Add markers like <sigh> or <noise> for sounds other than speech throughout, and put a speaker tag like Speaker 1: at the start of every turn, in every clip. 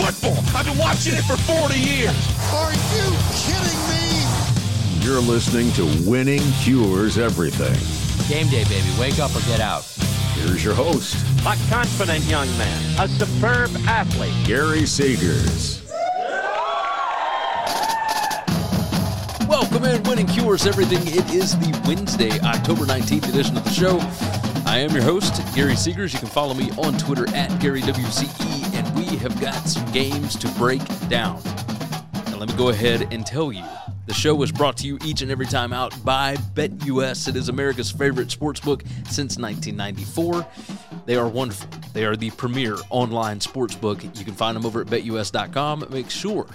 Speaker 1: football. I've been watching it for 40 years.
Speaker 2: Are you kidding me?
Speaker 3: You're listening to Winning Cures Everything.
Speaker 4: Game day, baby. Wake up or get out.
Speaker 3: Here's your host,
Speaker 5: A confident young man, a superb athlete.
Speaker 3: Gary Seegers.
Speaker 6: Welcome in, Winning Cures Everything. It is the Wednesday, October 19th edition of the show. I am your host, Gary Seegers. You can follow me on Twitter at GaryWCE, and we have got some games to break down. Now, let me go ahead and tell you the show is brought to you each and every time out by BetUS. It is America's favorite sports book since 1994. They are wonderful. They are the premier online sports book. You can find them over at betus.com. Make sure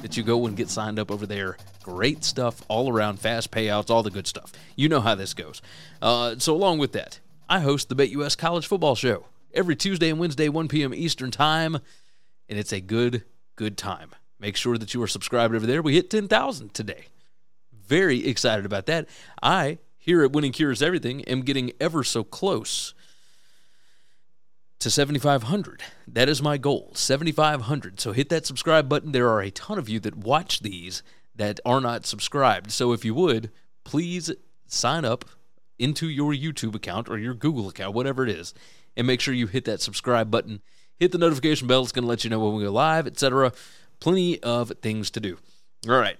Speaker 6: that you go and get signed up over there. Great stuff all around, fast payouts, all the good stuff. You know how this goes. Uh, so, along with that, I host the BetUS College Football Show every Tuesday and Wednesday, 1 p.m. Eastern Time, and it's a good, good time. Make sure that you are subscribed over there. We hit 10,000 today. Very excited about that. I, here at Winning Cures Everything, am getting ever so close to 7,500. That is my goal, 7,500. So hit that subscribe button. There are a ton of you that watch these that are not subscribed. So if you would, please sign up into your YouTube account or your Google account, whatever it is, and make sure you hit that subscribe button. Hit the notification bell. It's going to let you know when we go live, etc. Plenty of things to do. All right.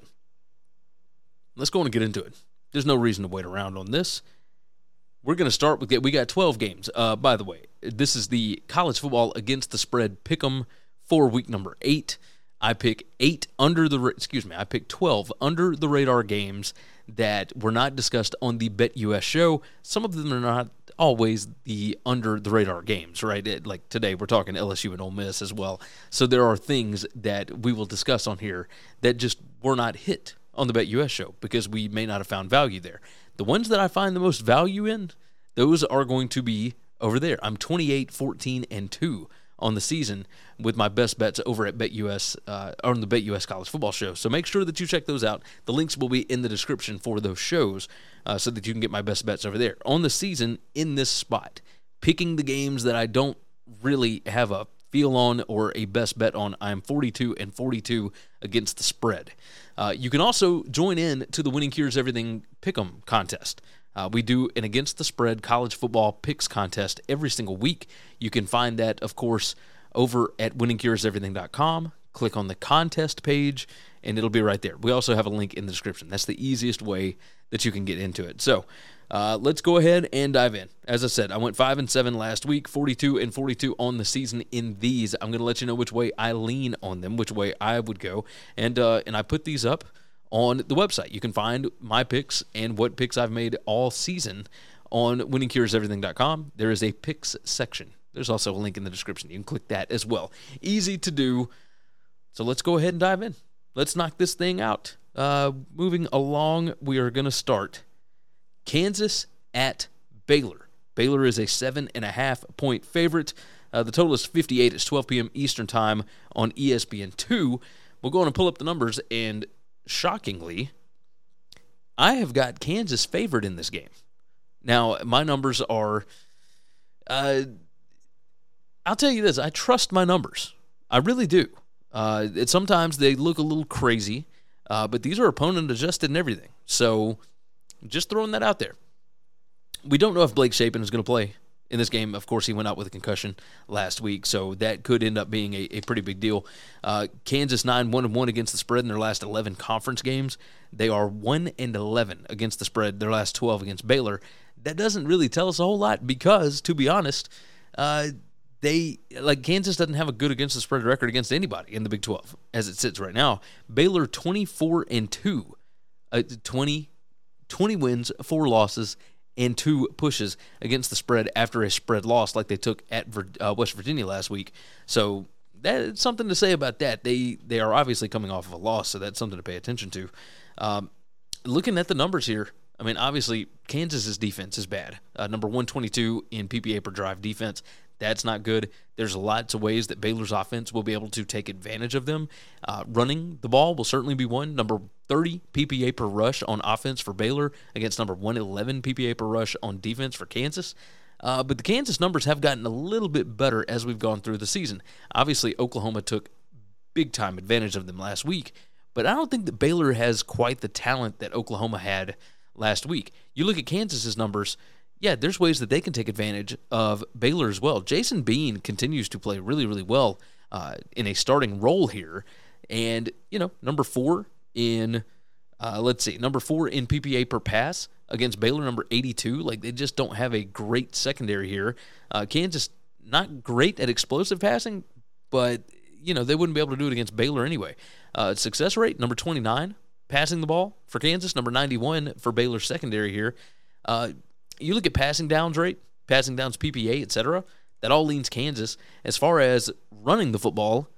Speaker 6: Let's go and get into it. There's no reason to wait around on this. We're going to start with we got 12 games. Uh, by the way, this is the college football against the spread pick'em for week number eight. I pick eight under the excuse me, I pick 12 under the radar games that were not discussed on the BetUS show. Some of them are not always the under the radar games, right? It, like today, we're talking LSU and Ole Miss as well. So there are things that we will discuss on here that just were not hit on the BetUS show because we may not have found value there. The ones that I find the most value in, those are going to be over there. I'm 28, 14, and 2 on the season with my best bets over at BetUS uh, on the BetUS College Football Show. So make sure that you check those out. The links will be in the description for those shows uh, so that you can get my best bets over there. On the season, in this spot, picking the games that I don't really have a feel on or a best bet on, I'm 42 and 42 against the spread. Uh, you can also join in to the Winning Cures Everything Pick'em contest. Uh, we do an against the spread college football picks contest every single week. You can find that, of course, over at winningcureseverything.com. Click on the contest page, and it'll be right there. We also have a link in the description. That's the easiest way that you can get into it. So uh, let's go ahead and dive in. As I said, I went five and seven last week, 42 and 42 on the season in these. I'm going to let you know which way I lean on them, which way I would go, and uh, and I put these up on the website. You can find my picks and what picks I've made all season on winningcureseverything.com. There is a picks section. There's also a link in the description. You can click that as well. Easy to do. So let's go ahead and dive in. Let's knock this thing out. Uh, moving along, we are going to start Kansas at Baylor. Baylor is a seven and a half point favorite. Uh, the total is 58. It's 12 p.m. Eastern Time on ESPN2. We'll go on and pull up the numbers, and shockingly, I have got Kansas favored in this game. Now, my numbers are. Uh, I'll tell you this I trust my numbers. I really do. Uh, it, sometimes they look a little crazy, uh, but these are opponent adjusted and everything. So just throwing that out there. We don't know if Blake Shapen is going to play in this game. Of course, he went out with a concussion last week, so that could end up being a, a pretty big deal. Uh, Kansas 9 1 1 against the spread in their last 11 conference games. They are 1 and 11 against the spread, their last 12 against Baylor. That doesn't really tell us a whole lot because, to be honest, uh, they like Kansas doesn't have a good against the spread record against anybody in the Big 12 as it sits right now. Baylor 24 and 2, uh, 20, 20 wins, four losses, and two pushes against the spread after a spread loss like they took at uh, West Virginia last week. So that's something to say about that. They they are obviously coming off of a loss, so that's something to pay attention to. Um, looking at the numbers here, I mean, obviously Kansas's defense is bad. Uh, number 122 in PPA per drive defense. That's not good. There's lots of ways that Baylor's offense will be able to take advantage of them. Uh, running the ball will certainly be one. Number 30 PPA per rush on offense for Baylor against number 111 PPA per rush on defense for Kansas. Uh, but the Kansas numbers have gotten a little bit better as we've gone through the season. Obviously, Oklahoma took big time advantage of them last week. But I don't think that Baylor has quite the talent that Oklahoma had last week. You look at Kansas's numbers, yeah, there's ways that they can take advantage of Baylor as well. Jason Bean continues to play really, really well uh, in a starting role here. And, you know, number four in, uh, let's see, number four in PPA per pass against Baylor, number 82. Like, they just don't have a great secondary here. Uh, Kansas, not great at explosive passing, but, you know, they wouldn't be able to do it against Baylor anyway. Uh, success rate, number 29, passing the ball for Kansas, number 91 for Baylor secondary here. Uh, you look at passing downs rate, passing downs PPA, etc. That all leans Kansas. As far as running the football,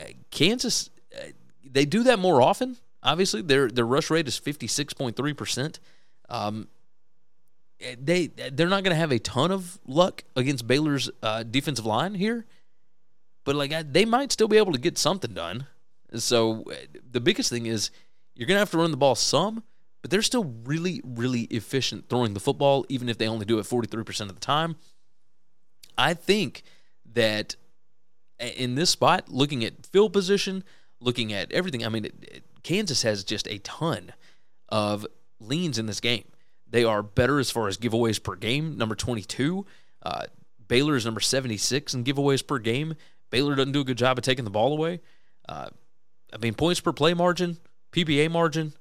Speaker 6: uh, Kansas uh, they do that more often. Obviously, their their rush rate is 56.3 percent. Um, they they're not going to have a ton of luck against Baylor's uh, defensive line here, but like they might still be able to get something done. So uh, the biggest thing is you're going to have to run the ball some, but they're still really, really efficient throwing the football, even if they only do it 43% of the time. I think that in this spot, looking at field position, looking at everything, I mean, it, it, Kansas has just a ton of leans in this game. They are better as far as giveaways per game, number 22. Uh, Baylor is number 76 in giveaways per game. Baylor doesn't do a good job of taking the ball away. Uh, I mean, points per play margin, PPA margin,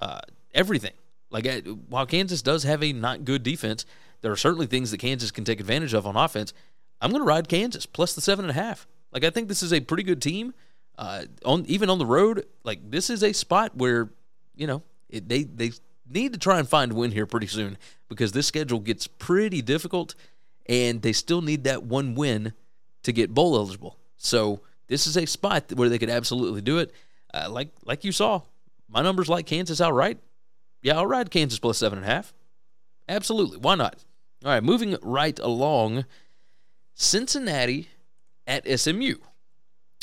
Speaker 6: uh, everything. Like uh, while Kansas does have a not good defense, there are certainly things that Kansas can take advantage of on offense. I'm going to ride Kansas plus the seven and a half. Like I think this is a pretty good team. Uh, on even on the road, like this is a spot where you know it, they they need to try and find a win here pretty soon because this schedule gets pretty difficult, and they still need that one win to get bowl eligible. So this is a spot where they could absolutely do it. Uh, like like you saw, my numbers like Kansas outright. Yeah, I'll ride Kansas plus seven and a half. Absolutely. Why not? All right, moving right along. Cincinnati at SMU.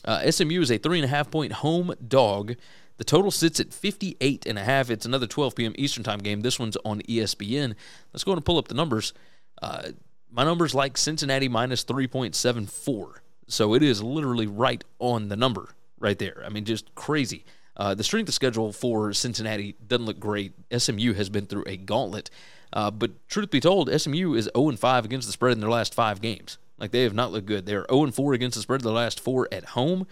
Speaker 6: Uh, SMU is a three and a half point home dog. The total sits at 58 and a half. It's another 12 p.m. Eastern time game. This one's on ESPN. Let's go and pull up the numbers. Uh, my numbers like Cincinnati minus 3.74. So it is literally right on the number right there. I mean, just crazy. Uh, the strength of schedule for Cincinnati doesn't look great. SMU has been through a gauntlet. Uh, but truth be told, SMU is 0 5 against the spread in their last five games. Like they have not looked good. They're 0 4 against the spread the last four at home.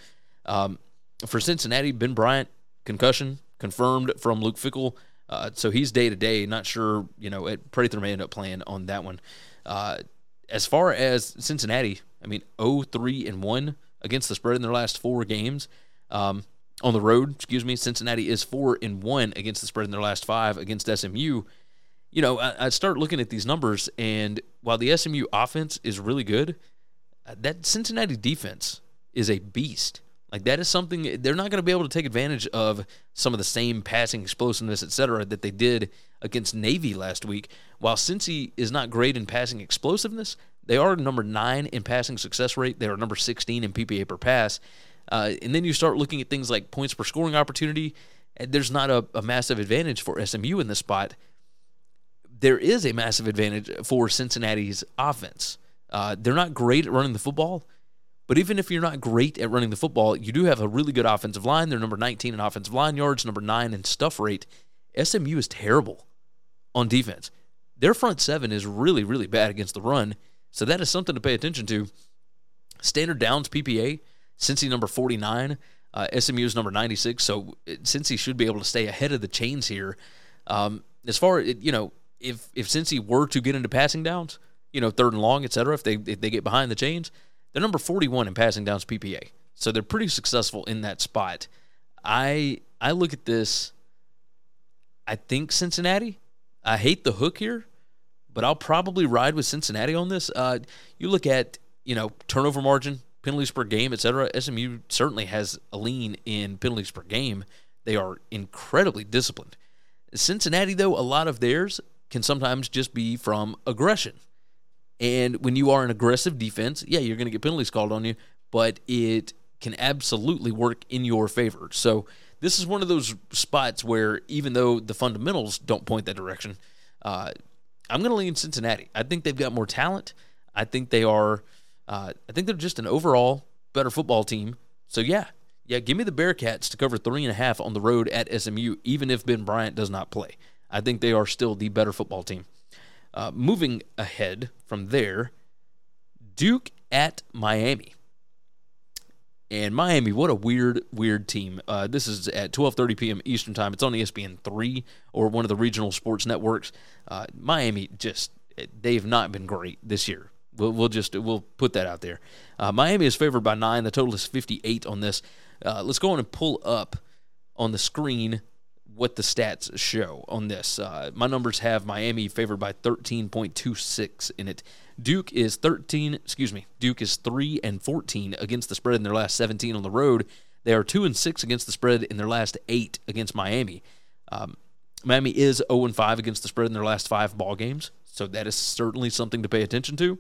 Speaker 6: Um, for Cincinnati, Ben Bryant, concussion confirmed from Luke Fickell. Uh, so he's day to day. Not sure, you know, it, Prater may end up playing on that one. Uh, as far as Cincinnati, I mean, 0 3 and 1 against the spread in their last four games. Um, on the road, excuse me, Cincinnati is 4 and 1 against the spread in their last five against SMU. You know, I, I start looking at these numbers, and while the SMU offense is really good, uh, that Cincinnati defense is a beast. Like that is something they're not going to be able to take advantage of some of the same passing explosiveness, et cetera, that they did against Navy last week. While Cincy is not great in passing explosiveness, they are number nine in passing success rate. They are number 16 in PPA per pass. Uh, and then you start looking at things like points per scoring opportunity. And there's not a, a massive advantage for SMU in this spot. There is a massive advantage for Cincinnati's offense. Uh, they're not great at running the football, but even if you're not great at running the football, you do have a really good offensive line. They're number 19 in offensive line yards, number nine in stuff rate. SMU is terrible on defense. Their front seven is really, really bad against the run. So that is something to pay attention to. Standard downs PPA, Cincy number 49, uh, SMU is number 96. So Cincy should be able to stay ahead of the chains here. Um, as far as, you know, if, if Cincy were to get into passing downs, you know, third and long, et cetera, if they, if they get behind the chains, they're number 41 in passing downs PPA. So they're pretty successful in that spot. I I look at this I think Cincinnati. I hate the hook here, but I'll probably ride with Cincinnati on this. Uh, you look at, you know, turnover margin, penalties per game, et cetera. SMU certainly has a lean in penalties per game. They are incredibly disciplined. Cincinnati, though, a lot of theirs can sometimes just be from aggression. And when you are an aggressive defense, yeah, you're going to get penalties called on you, but it can absolutely work in your favor. So this is one of those spots where even though the fundamentals don't point that direction, uh, I'm going to lean Cincinnati. I think they've got more talent. I think they are. Uh, I think they're just an overall better football team. So yeah, Yeah, give me the Bearcats to cover three and a half on the road at SMU, even if Ben Bryant does not play. I think they are still the better football team. Uh, moving ahead from there, Duke at Miami. And Miami, what a weird, weird team. Uh, this is at 12:30 p.m. Eastern Time. It's on ESPN three or one of the regional sports networks. Uh, Miami just they've not been great this year. We'll, we'll just we'll put that out there. Uh, Miami is favored by nine. The total is 58 on this. Uh, let's go on and pull up on the screen what the stats show on this. Uh, my numbers have Miami favored by 13.26 in it. Duke is 13, excuse me, Duke is 3 and 14 against the spread in their last 17 on the road. They are 2 and 6 against the spread in their last 8 against Miami. Um, Miami is 0 and 5 against the spread in their last 5 ball games, so that is certainly something to pay attention to.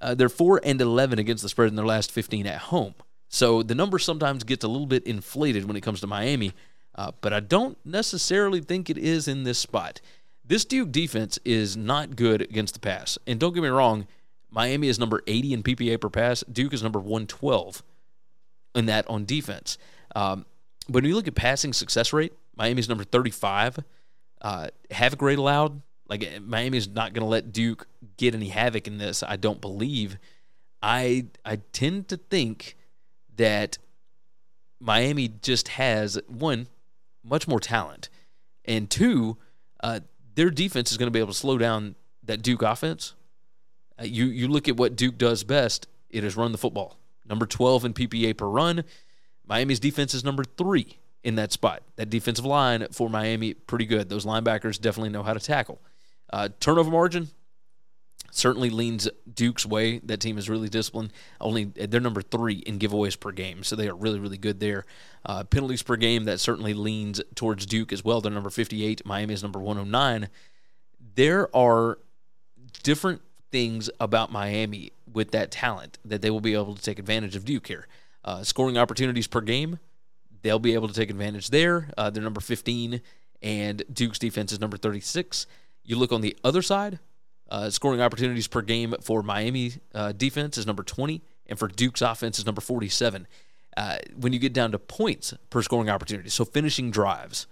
Speaker 6: Uh, they're 4 and 11 against the spread in their last 15 at home. So the number sometimes gets a little bit inflated when it comes to Miami, uh, but I don't necessarily think it is in this spot. This Duke defense is not good against the pass. And don't get me wrong, Miami is number 80 in PPA per pass. Duke is number 112 in that on defense. Um, but when you look at passing success rate, Miami is number 35. Uh, havoc rate allowed, like Miami is not going to let Duke get any havoc in this. I don't believe. I I tend to think that Miami just has one much more talent, and two, uh, their defense is going to be able to slow down that Duke offense. Uh, you you look at what Duke does best; it is run the football. Number twelve in PPA per run. Miami's defense is number three in that spot. That defensive line for Miami pretty good. Those linebackers definitely know how to tackle. Uh, turnover margin certainly leans Duke's way. That team is really disciplined. Only they're number three in giveaways per game, so they are really really good there. Uh, penalties per game that certainly leans towards Duke as well. They're number 58. Miami is number 109. There are different things about Miami with that talent that they will be able to take advantage of Duke here. Uh, scoring opportunities per game, they'll be able to take advantage there. Uh, they're number 15, and Duke's defense is number 36. You look on the other side, uh, scoring opportunities per game for Miami uh, defense is number 20, and for Duke's offense is number 47. Uh, when you get down to points per scoring opportunity, so finishing drives,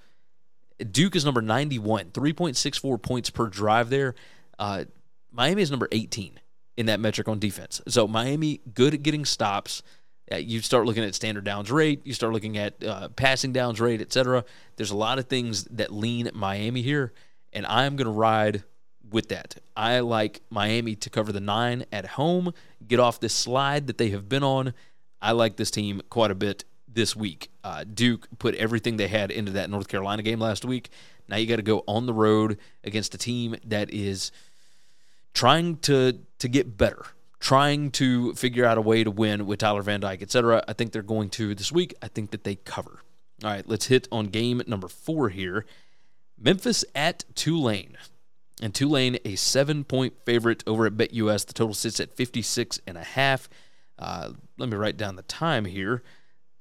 Speaker 6: Duke is number 91, 3.64 points per drive there. Uh, Miami is number 18 in that metric on defense. So Miami good at getting stops. Uh, you start looking at standard downs rate, you start looking at uh, passing downs rate, etc. There's a lot of things that lean Miami here and I am going to ride with that. I like Miami to cover the nine at home, get off this slide that they have been on. I like this team quite a bit this week. Uh, Duke put everything they had into that North Carolina game last week. Now you got to go on the road against a team that is trying to to get better, trying to figure out a way to win with Tyler Van Dyke, etc. I think they're going to this week. I think that they cover. All right, let's hit on game number four here. Memphis at Tulane. And Tulane, a seven point favorite over at BetUS. The total sits at 56 and a half. Uh, let me write down the time here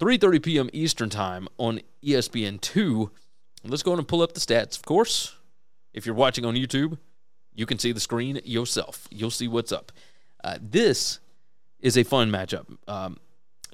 Speaker 6: 3.30 p.m. Eastern Time on ESPN2. Let's go on and pull up the stats, of course. If you're watching on YouTube, you can see the screen yourself. You'll see what's up. Uh, this is a fun matchup. Um,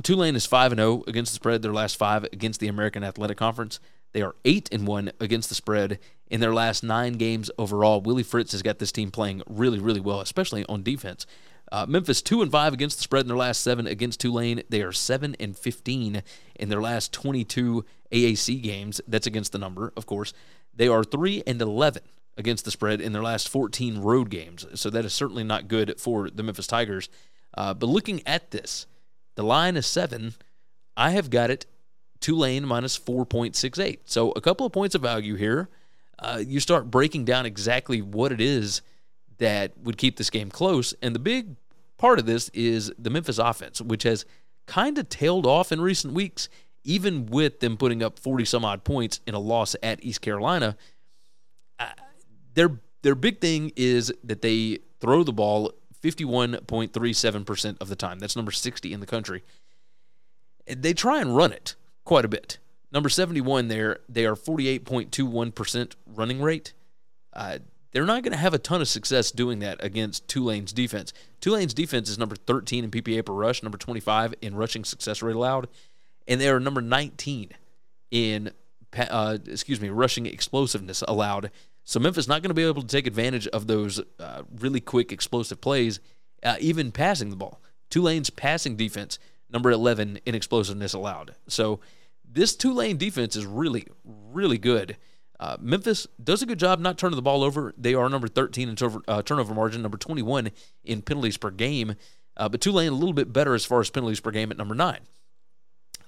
Speaker 6: Tulane is 5 0 against the spread, their last five against the American Athletic Conference. They are eight and one against the spread in their last nine games overall. Willie Fritz has got this team playing really, really well, especially on defense. Uh, Memphis two and five against the spread in their last seven against Tulane. They are seven and fifteen in their last twenty-two AAC games. That's against the number, of course. They are three and eleven against the spread in their last fourteen road games. So that is certainly not good for the Memphis Tigers. Uh, but looking at this, the line is seven. I have got it Tulane minus 4.68. So a couple of points of value here. Uh, you start breaking down exactly what it is that would keep this game close. And the big part of this is the Memphis offense, which has kind of tailed off in recent weeks, even with them putting up 40 some odd points in a loss at East Carolina. Uh, their their big thing is that they throw the ball 51.37% of the time. That's number 60 in the country. They try and run it quite a bit. Number 71 there, they are 48.21% running rate. Uh, they're not going to have a ton of success doing that against Tulane's defense. Tulane's defense is number 13 in PPA per rush, number 25 in rushing success rate allowed. and they are number 19 in uh, excuse me rushing explosiveness allowed. So Memphis not going to be able to take advantage of those uh, really quick explosive plays, uh, even passing the ball. Tulane's passing defense number 11 in explosiveness allowed. So this Tulane defense is really really good. Uh, Memphis does a good job not turning the ball over. They are number 13 in turnover, uh, turnover margin, number 21 in penalties per game. Uh, but Tulane a little bit better as far as penalties per game at number nine.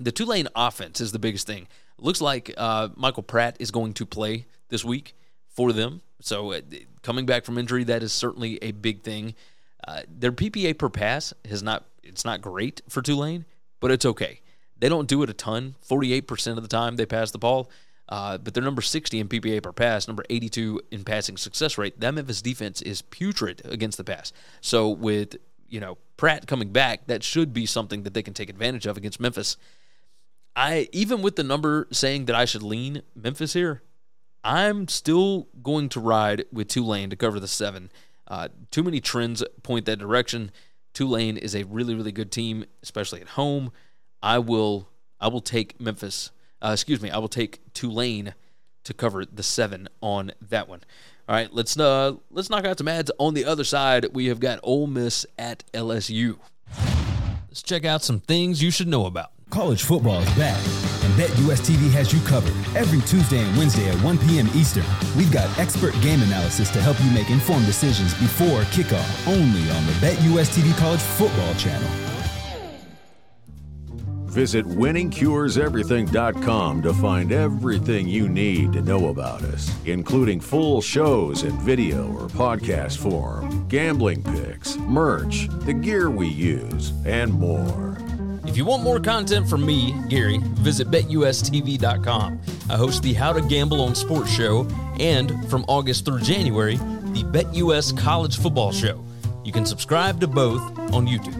Speaker 6: The Tulane offense is the biggest thing. Looks like uh, Michael Pratt is going to play this week for them. So uh, coming back from injury, that is certainly a big thing. Uh, their PPA per pass has not it's not great for Tulane, but it's okay. They don't do it a ton. 48% of the time they pass the ball. Uh, but they're number 60 in PPA per pass, number 82 in passing success rate. That Memphis defense is putrid against the pass. So with you know Pratt coming back, that should be something that they can take advantage of against Memphis. I even with the number saying that I should lean Memphis here, I'm still going to ride with Tulane to cover the seven. Uh, too many trends point that direction. Tulane is a really really good team, especially at home. I will I will take Memphis uh, excuse me, I will take Tulane to cover the seven on that one. All right, let's uh, let's knock out some ads. On the other side, we have got Ole Miss at LSU. Let's check out some things you should know about.
Speaker 7: College football is back, and BetUS TV has you covered. Every Tuesday and Wednesday at 1 p.m. Eastern, we've got expert game analysis to help you make informed decisions before kickoff, only on the BetUS TV College Football Channel.
Speaker 3: Visit winningcureseverything.com to find everything you need to know about us, including full shows in video or podcast form, gambling picks, merch, the gear we use, and more.
Speaker 6: If you want more content from me, Gary, visit betustv.com. I host the How to Gamble on Sports show and from August through January, the BetUS College Football show. You can subscribe to both on YouTube.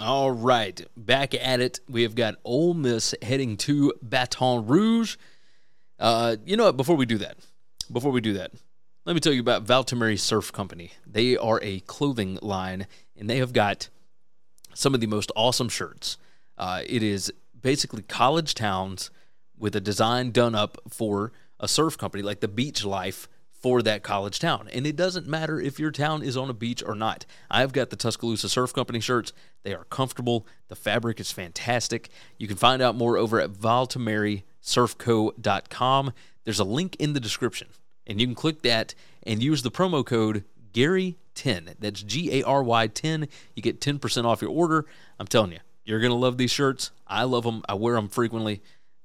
Speaker 6: All right, back at it. We have got Ole Miss heading to Baton Rouge. Uh, you know what? Before we do that, before we do that, let me tell you about Valtameri Surf Company. They are a clothing line, and they have got some of the most awesome shirts. Uh, it is basically college towns with a design done up for a surf company, like the Beach Life for that college town. And it doesn't matter if your town is on a beach or not. I've got the Tuscaloosa Surf Company shirts. They are comfortable. The fabric is fantastic. You can find out more over at valtamerisurfco.com. There's a link in the description, and you can click that and use the promo code Gary10. That's G A R Y 10. You get 10% off your order. I'm telling you, you're going to love these shirts. I love them. I wear them frequently.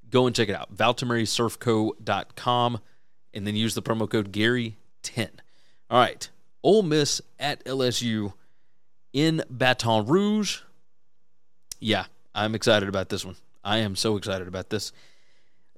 Speaker 6: Go and check it out. valtamerisurfco.com and then use the promo code Gary10. All right. Ole Miss at LSU in Baton Rouge. Yeah, I'm excited about this one. I am so excited about this.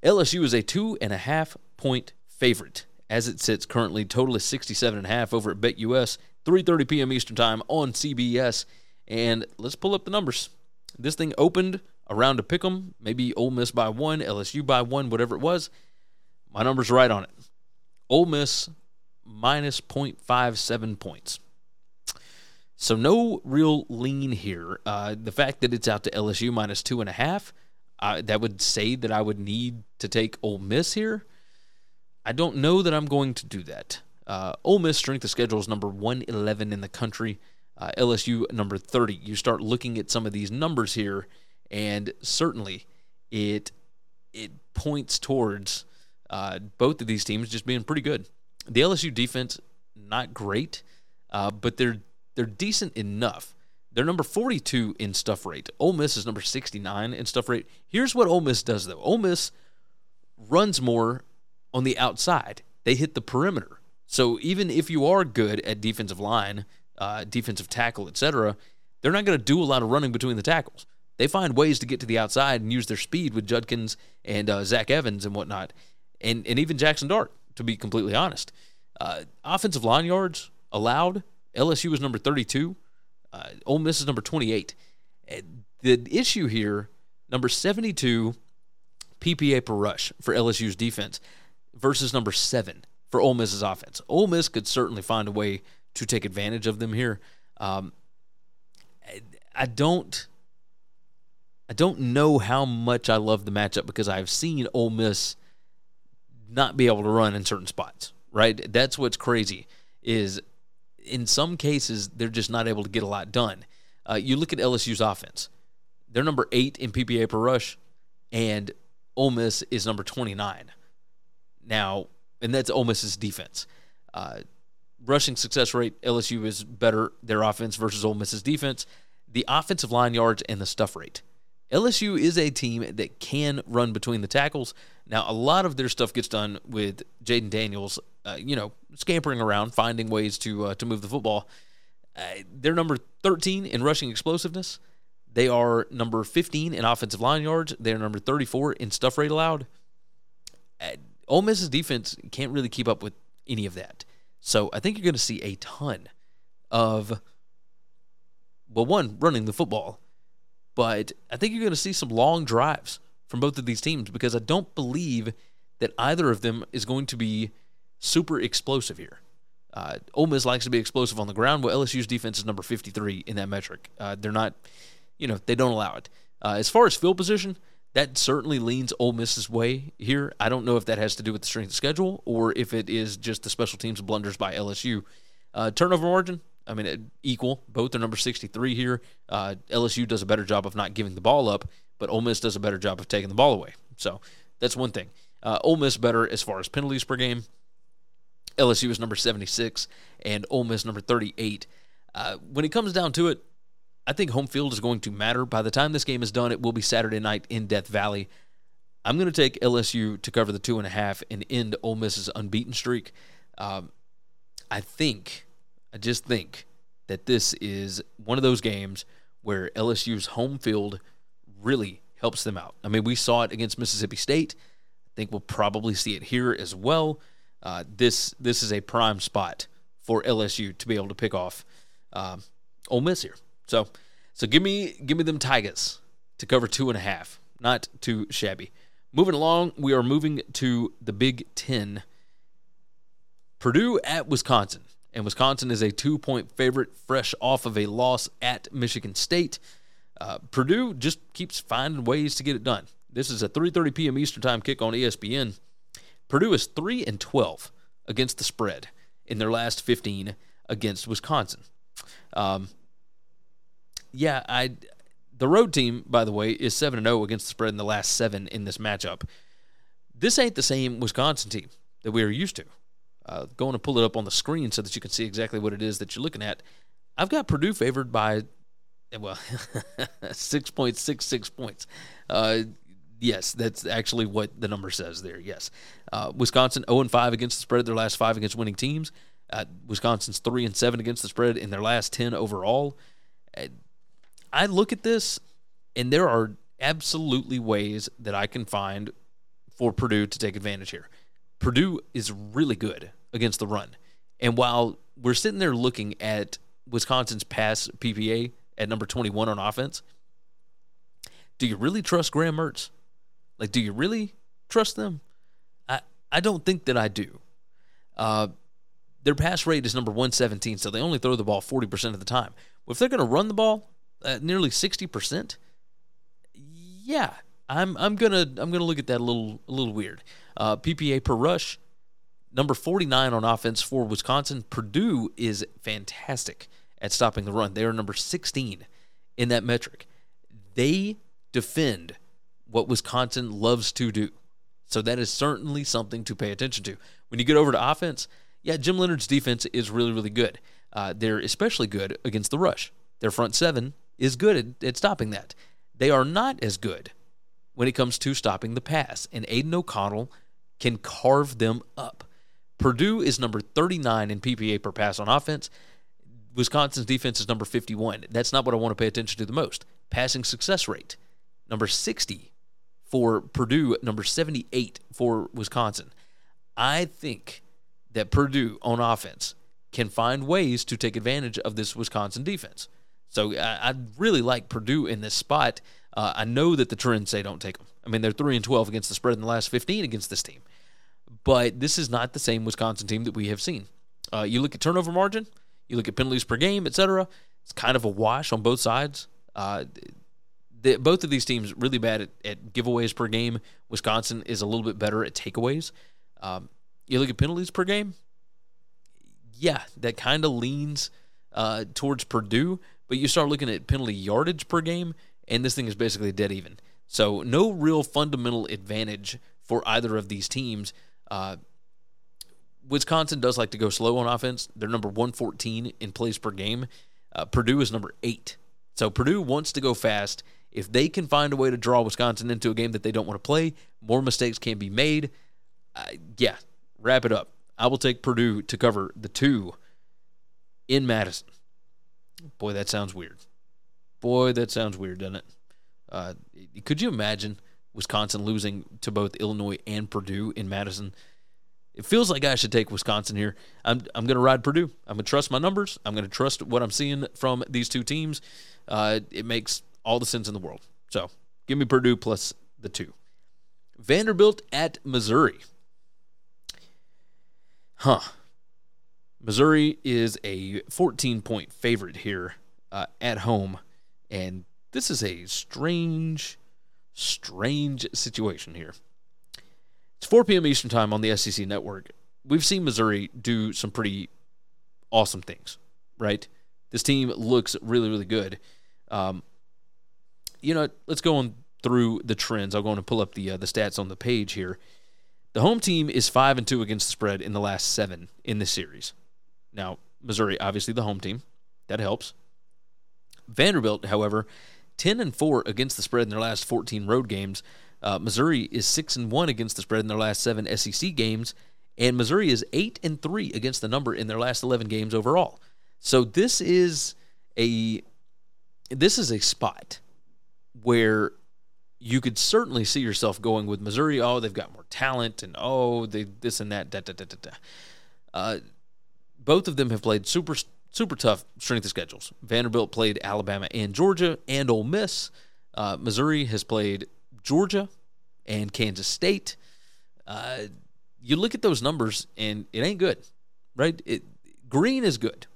Speaker 6: LSU is a two and a half point favorite as it sits currently. Total is 67 and a half over at BetUS, 3:30 p.m. Eastern Time on CBS. And let's pull up the numbers. This thing opened around a pick 'em, maybe Ole Miss by one, LSU by one, whatever it was. My number's right on it. Ole Miss minus 0.57 points. So no real lean here. Uh, the fact that it's out to LSU minus two and a half, uh, that would say that I would need to take Ole Miss here. I don't know that I'm going to do that. Uh, Ole Miss strength of schedule is number 111 in the country. Uh, LSU number 30. You start looking at some of these numbers here, and certainly it it points towards uh, both of these teams just being pretty good. The LSU defense not great, uh, but they're they're decent enough. They're number 42 in stuff rate. Ole Miss is number 69 in stuff rate. Here's what Ole Miss does though. Ole Miss runs more on the outside. They hit the perimeter. So even if you are good at defensive line, uh, defensive tackle, etc., they're not going to do a lot of running between the tackles. they find ways to get to the outside and use their speed with Judkins and uh, Zach Evans and whatnot, and and even Jackson Dart. To be completely honest, uh, offensive line yards allowed. LSU was number 32. Uh, Ole Miss is number 28. The issue here, number 72 PPA per rush for LSU's defense versus number seven for Ole Miss's offense. Ole Miss could certainly find a way to take advantage of them here. Um, I don't I don't know how much I love the matchup because I've seen Ole Miss not be able to run in certain spots. Right, that's what's crazy. Is in some cases they're just not able to get a lot done. Uh, you look at LSU's offense; they're number eight in PPA per rush, and Ole Miss is number twenty nine. Now, and that's Ole Miss's defense. Uh, rushing success rate, LSU is better their offense versus Ole Miss's defense. The offensive line yards and the stuff rate. LSU is a team that can run between the tackles. Now, a lot of their stuff gets done with Jayden Daniels, uh, you know, scampering around, finding ways to uh, to move the football. Uh, they're number 13 in rushing explosiveness. They are number 15 in offensive line yards. They're number 34 in stuff rate allowed. Uh, Ole Miss's defense can't really keep up with any of that. So I think you're going to see a ton of, well, one, running the football, but I think you're going to see some long drives from both of these teams because I don't believe that either of them is going to be super explosive here. Uh, Ole Miss likes to be explosive on the ground. Well, LSU's defense is number 53 in that metric. Uh, they're not, you know, they don't allow it. Uh, as far as field position, that certainly leans Ole Miss's way here. I don't know if that has to do with the strength of schedule or if it is just the special teams blunders by LSU. Uh, turnover margin, I mean, equal. Both are number 63 here. Uh, LSU does a better job of not giving the ball up, but Ole Miss does a better job of taking the ball away. So that's one thing. Uh, Ole Miss better as far as penalties per game. LSU is number 76 and Ole Miss number 38. Uh, when it comes down to it, I think home field is going to matter. By the time this game is done, it will be Saturday night in Death Valley. I'm going to take LSU to cover the two and a half and end Ole Miss's unbeaten streak. Um, I think, I just think that this is one of those games where LSU's home field really helps them out. I mean, we saw it against Mississippi State. I think we'll probably see it here as well. Uh, this this is a prime spot for LSU to be able to pick off um, Ole Miss here. So, so give me give me them Tigers to cover two and a half. Not too shabby. Moving along, we are moving to the Big Ten. Purdue at Wisconsin, and Wisconsin is a two-point favorite, fresh off of a loss at Michigan State. Uh, Purdue just keeps finding ways to get it done. This is a 3:30 p.m. Eastern Time kick on ESPN. Purdue is three and 12 against the spread in their last 15 against Wisconsin. Um, yeah, I the road team, by the way, is seven and zero oh against the spread in the last seven in this matchup. This ain't the same Wisconsin team that we are used to. Uh, going to pull it up on the screen so that you can see exactly what it is that you're looking at. I've got Purdue favored by, well, <laughs> six point six six points. Uh, yes, that's actually what the number says there. Yes, uh, Wisconsin 0 and 5 against the spread. Their last five against winning teams. Uh, Wisconsin's three and seven against the spread in their last ten overall. Uh, I look at this, and there are absolutely ways that I can find for Purdue to take advantage here. Purdue is really good against the run. And while we're sitting there looking at Wisconsin's pass PPA at number 21 on offense, do you really trust Graham Mertz? Like, do you really trust them? I, I don't think that I do. Uh, their pass rate is number 117, so they only throw the ball 40% of the time. If they're going to run the ball, at nearly sixty percent. Yeah, I'm I'm gonna I'm gonna look at that a little a little weird. Uh, PPA per rush, number 49 on offense for Wisconsin. Purdue is fantastic at stopping the run. They are number 16 in that metric. They defend what Wisconsin loves to do. So that is certainly something to pay attention to. When you get over to offense, yeah, Jim Leonhard's defense is really, really good. Uh, they're especially good against the rush. Their front seven is good at, at stopping that. They are not as good when it comes to stopping the pass, and Aidan O'Connell can carve them up. Purdue is number 39 in PPA per pass on offense. Wisconsin's defense is number 51. That's not what I want to pay attention to the most. passing success rate, number 60 for Purdue, number 78 for Wisconsin. I think that Purdue on offense can find ways to take advantage of this Wisconsin defense. So I, I really like Purdue in this spot. Uh, I know that the trends say don't take them. I mean, they're 3 and 12 against the spread in the last 15 against this team. But this is not the same Wisconsin team that we have seen. Uh, you look at turnover margin, you look at penalties per game, etc. It's kind of a wash on both sides. Uh, the, both of these teams really bad at, at, giveaways per game. Wisconsin is a little bit better at takeaways. Um, you look at penalties per game. Yeah, that kind of leans uh, towards Purdue, but you start looking at penalty yardage per game, and this thing is basically dead even. So no real fundamental advantage for either of these teams. Uh, Wisconsin does like to go slow on offense. They're number 114 in plays per game. Uh, Purdue is number eight. So Purdue wants to go fast. If they can find a way to draw Wisconsin into a game that they don't want to play, more mistakes can be made. Uh, yeah, wrap it up. I will take Purdue to cover the two in Madison. Boy, that sounds weird. Boy, that sounds weird, doesn't it? Uh, could you imagine Wisconsin losing to both Illinois and Purdue in Madison? It feels like I should take Wisconsin here. I'm I'm going to ride Purdue. I'm going to trust my numbers. I'm going to trust what I'm seeing from these two teams. Uh, it makes all the sense in the world. So give me Purdue plus the two. Vanderbilt at Missouri. Huh. Missouri is a 14 point favorite here uh, at home. And this is a strange, strange situation here. It's 4 p.m. Eastern Time on the SEC network. We've seen Missouri do some pretty awesome things, right? This team looks really, really good. Um, you know, let's go on through the trends. I'll go on and pull up the uh, the stats on the page here. The home team is five and two against the spread in the last seven in this series. Now, Missouri, obviously the home team, that helps. Vanderbilt, however, ten and four against the spread in their last fourteen road games. Uh, Missouri is six and one against the spread in their last seven SEC games, and Missouri is eight and three against the number in their last eleven games overall. So this is a this is a spot where you could certainly see yourself going with Missouri. Oh, they've got more talent, and oh, they this and that. Da, da, da, da, da. Uh, both of them have played super super tough strength of schedules. Vanderbilt played Alabama and Georgia and Ole Miss. Uh, Missouri has played Georgia and Kansas State. Uh, you look at those numbers and it ain't good, right? It, green is good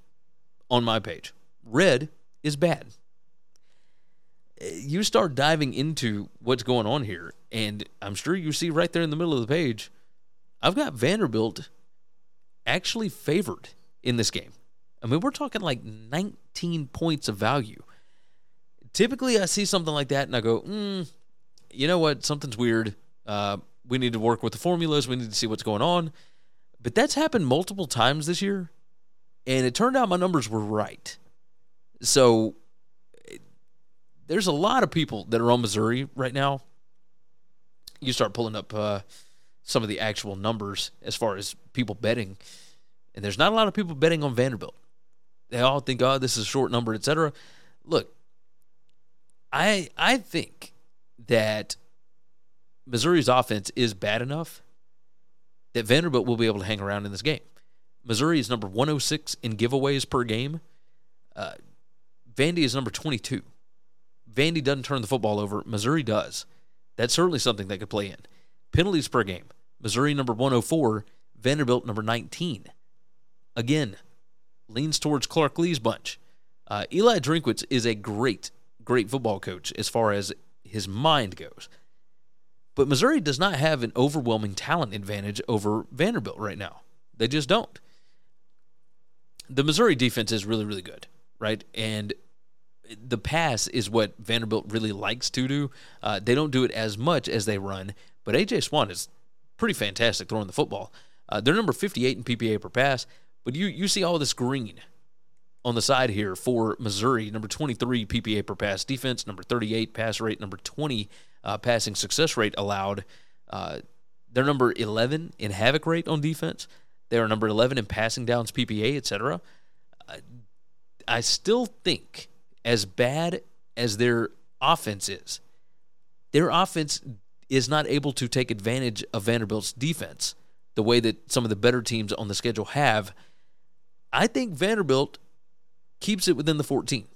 Speaker 6: on my page. Red is bad. You start diving into what's going on here, and I'm sure you see right there in the middle of the page, I've got Vanderbilt actually favored in this game. I mean, we're talking like 19 points of value. Typically, I see something like that and I go, mm, you know what? Something's weird. Uh, we need to work with the formulas. We need to see what's going on. But that's happened multiple times this year. And it turned out my numbers were right. So there's a lot of people that are on Missouri right now. You start pulling up uh, some of the actual numbers as far as people betting, and there's not a lot of people betting on Vanderbilt. They all think, oh, this is a short number, etc. Look, I I think that Missouri's offense is bad enough that Vanderbilt will be able to hang around in this game. Missouri is number 106 in giveaways per game. Uh, Vandy is number 22. Vandy doesn't turn the football over. Missouri does. That's certainly something they could play in. Penalties per game. Missouri number 104. Vanderbilt number 19. Again, leans towards Clark Lea's bunch. Uh, Eli Drinkwitz is a great, great football coach as far as his mind goes. But Missouri does not have an overwhelming talent advantage over Vanderbilt right now. They just don't. The Missouri defense is really, really good, right? And the pass is what Vanderbilt really likes to do. Uh, they don't do it as much as they run, but AJ Swann is pretty fantastic throwing the football. Uh, they're number 58 in PPA per pass, but you you see all this green on the side here for Missouri, number 23 PPA per pass defense, number 38 pass rate, number 20 uh, passing success rate allowed. Uh, they're number 11 in havoc rate on defense. They are number 11 in passing downs, PPA, etc. Uh, I still think, as bad as their offense is. Their offense is not able to take advantage of Vanderbilt's defense the way that some of the better teams on the schedule have. I think Vanderbilt keeps it within the 14.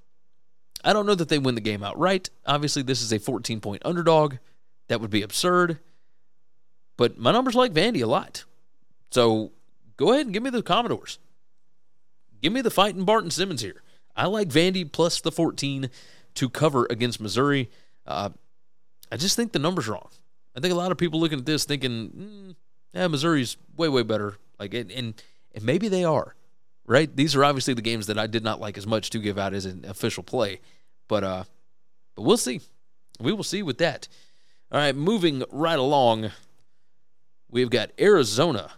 Speaker 6: I don't know that they win the game outright. Obviously, this is a 14 point underdog. That would be absurd. But my numbers like Vandy a lot. So go ahead and give me the Commodores. Give me the fighting Barton Simmons here. I like Vandy plus the 14 to cover against Missouri. Uh, I just think the number's wrong. I think a lot of people looking at this thinking, mm, yeah, Missouri's way, way better. Like, and, and and maybe they are, right? These are obviously the games that I did not like as much to give out as an official play, but uh, but we'll see. We will see with that. All right, moving right along, we've got Arizona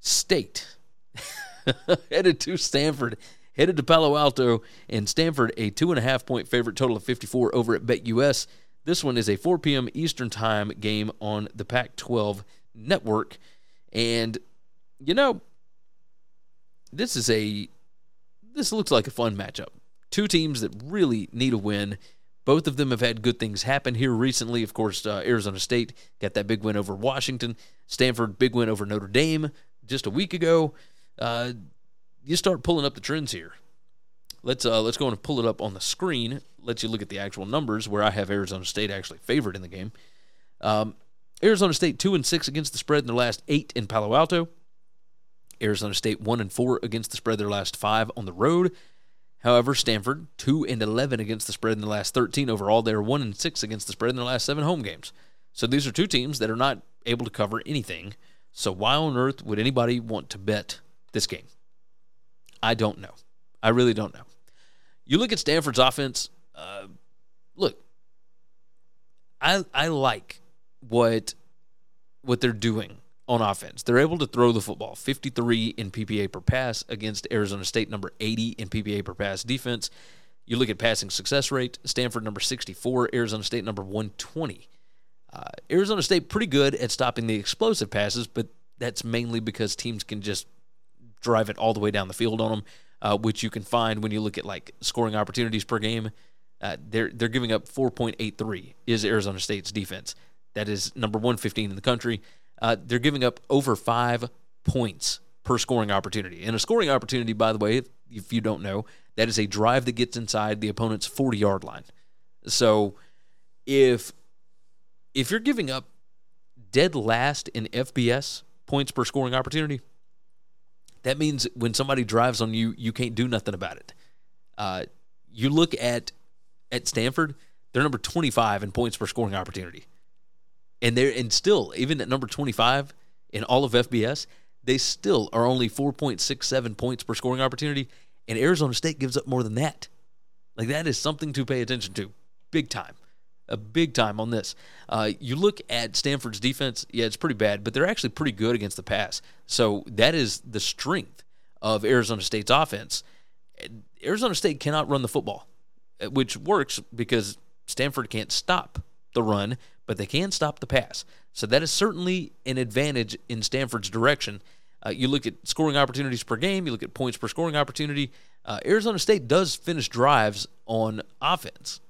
Speaker 6: State <laughs> headed to Stanford, headed to Palo Alto, and Stanford a two and a half point favorite, total of 54 over at BetUS. This one is a 4 p.m. Eastern Time game on the Pac 12 network. And, you know, this is a. This looks like a fun matchup. Two teams that really need a win. Both of them have had good things happen here recently. Of course, uh, Arizona State got that big win over Washington. Stanford, big win over Notre Dame just a week ago. Uh, you start pulling up the trends here. Let's uh, let's go and pull it up on the screen. Let you look at the actual numbers where I have Arizona State actually favored in the game. Um, Arizona State two and six against the spread in their last eight in Palo Alto. Arizona State one and four against the spread their last five on the road. However, Stanford two and eleven against the spread in the last thirteen overall. They're one and six against the spread in their last seven home games. So these are two teams that are not able to cover anything. So why on earth would anybody want to bet this game? I don't know. I really don't know. You look at Stanford's offense. Uh, look, I I like what what they're doing on offense. They're able to throw the football 53 in PPA per pass against Arizona State, number 80 in PPA per pass defense. You look at passing success rate, Stanford number 64, Arizona State number 120. Uh, Arizona State pretty good at stopping the explosive passes, but that's mainly because teams can just drive it all the way down the field on them, uh, which you can find when you look at like scoring opportunities per game. Uh, they're they're giving up 4.83 is Arizona State's defense. That is number 115 in the country. Uh, they're giving up over five points per scoring opportunity. And a scoring opportunity, by the way, if, you don't know, that is a drive that gets inside the opponent's 40 yard line. So if if you're giving up dead last in FBS points per scoring opportunity, that means when somebody drives on you, you can't do nothing about it. Uh, you look at at Stanford, they're number 25 in points per scoring opportunity and they're and still even at number 25 in all of FBS, they still are only 4.67 points per scoring opportunity, and Arizona State gives up more than that. Like that is something to pay attention to, big time, a big time on this. Uh, you look at Stanford's defense, yeah, it's pretty bad, but they're actually pretty good against the pass. So that is the strength of Arizona State's offense. Arizona State cannot run the football, which works because Stanford can't stop the run but they can stop the pass. So that is certainly an advantage in Stanford's direction. Uh, you look at scoring opportunities per game, you look at points per scoring opportunity. Uh, Arizona State does finish drives on offense,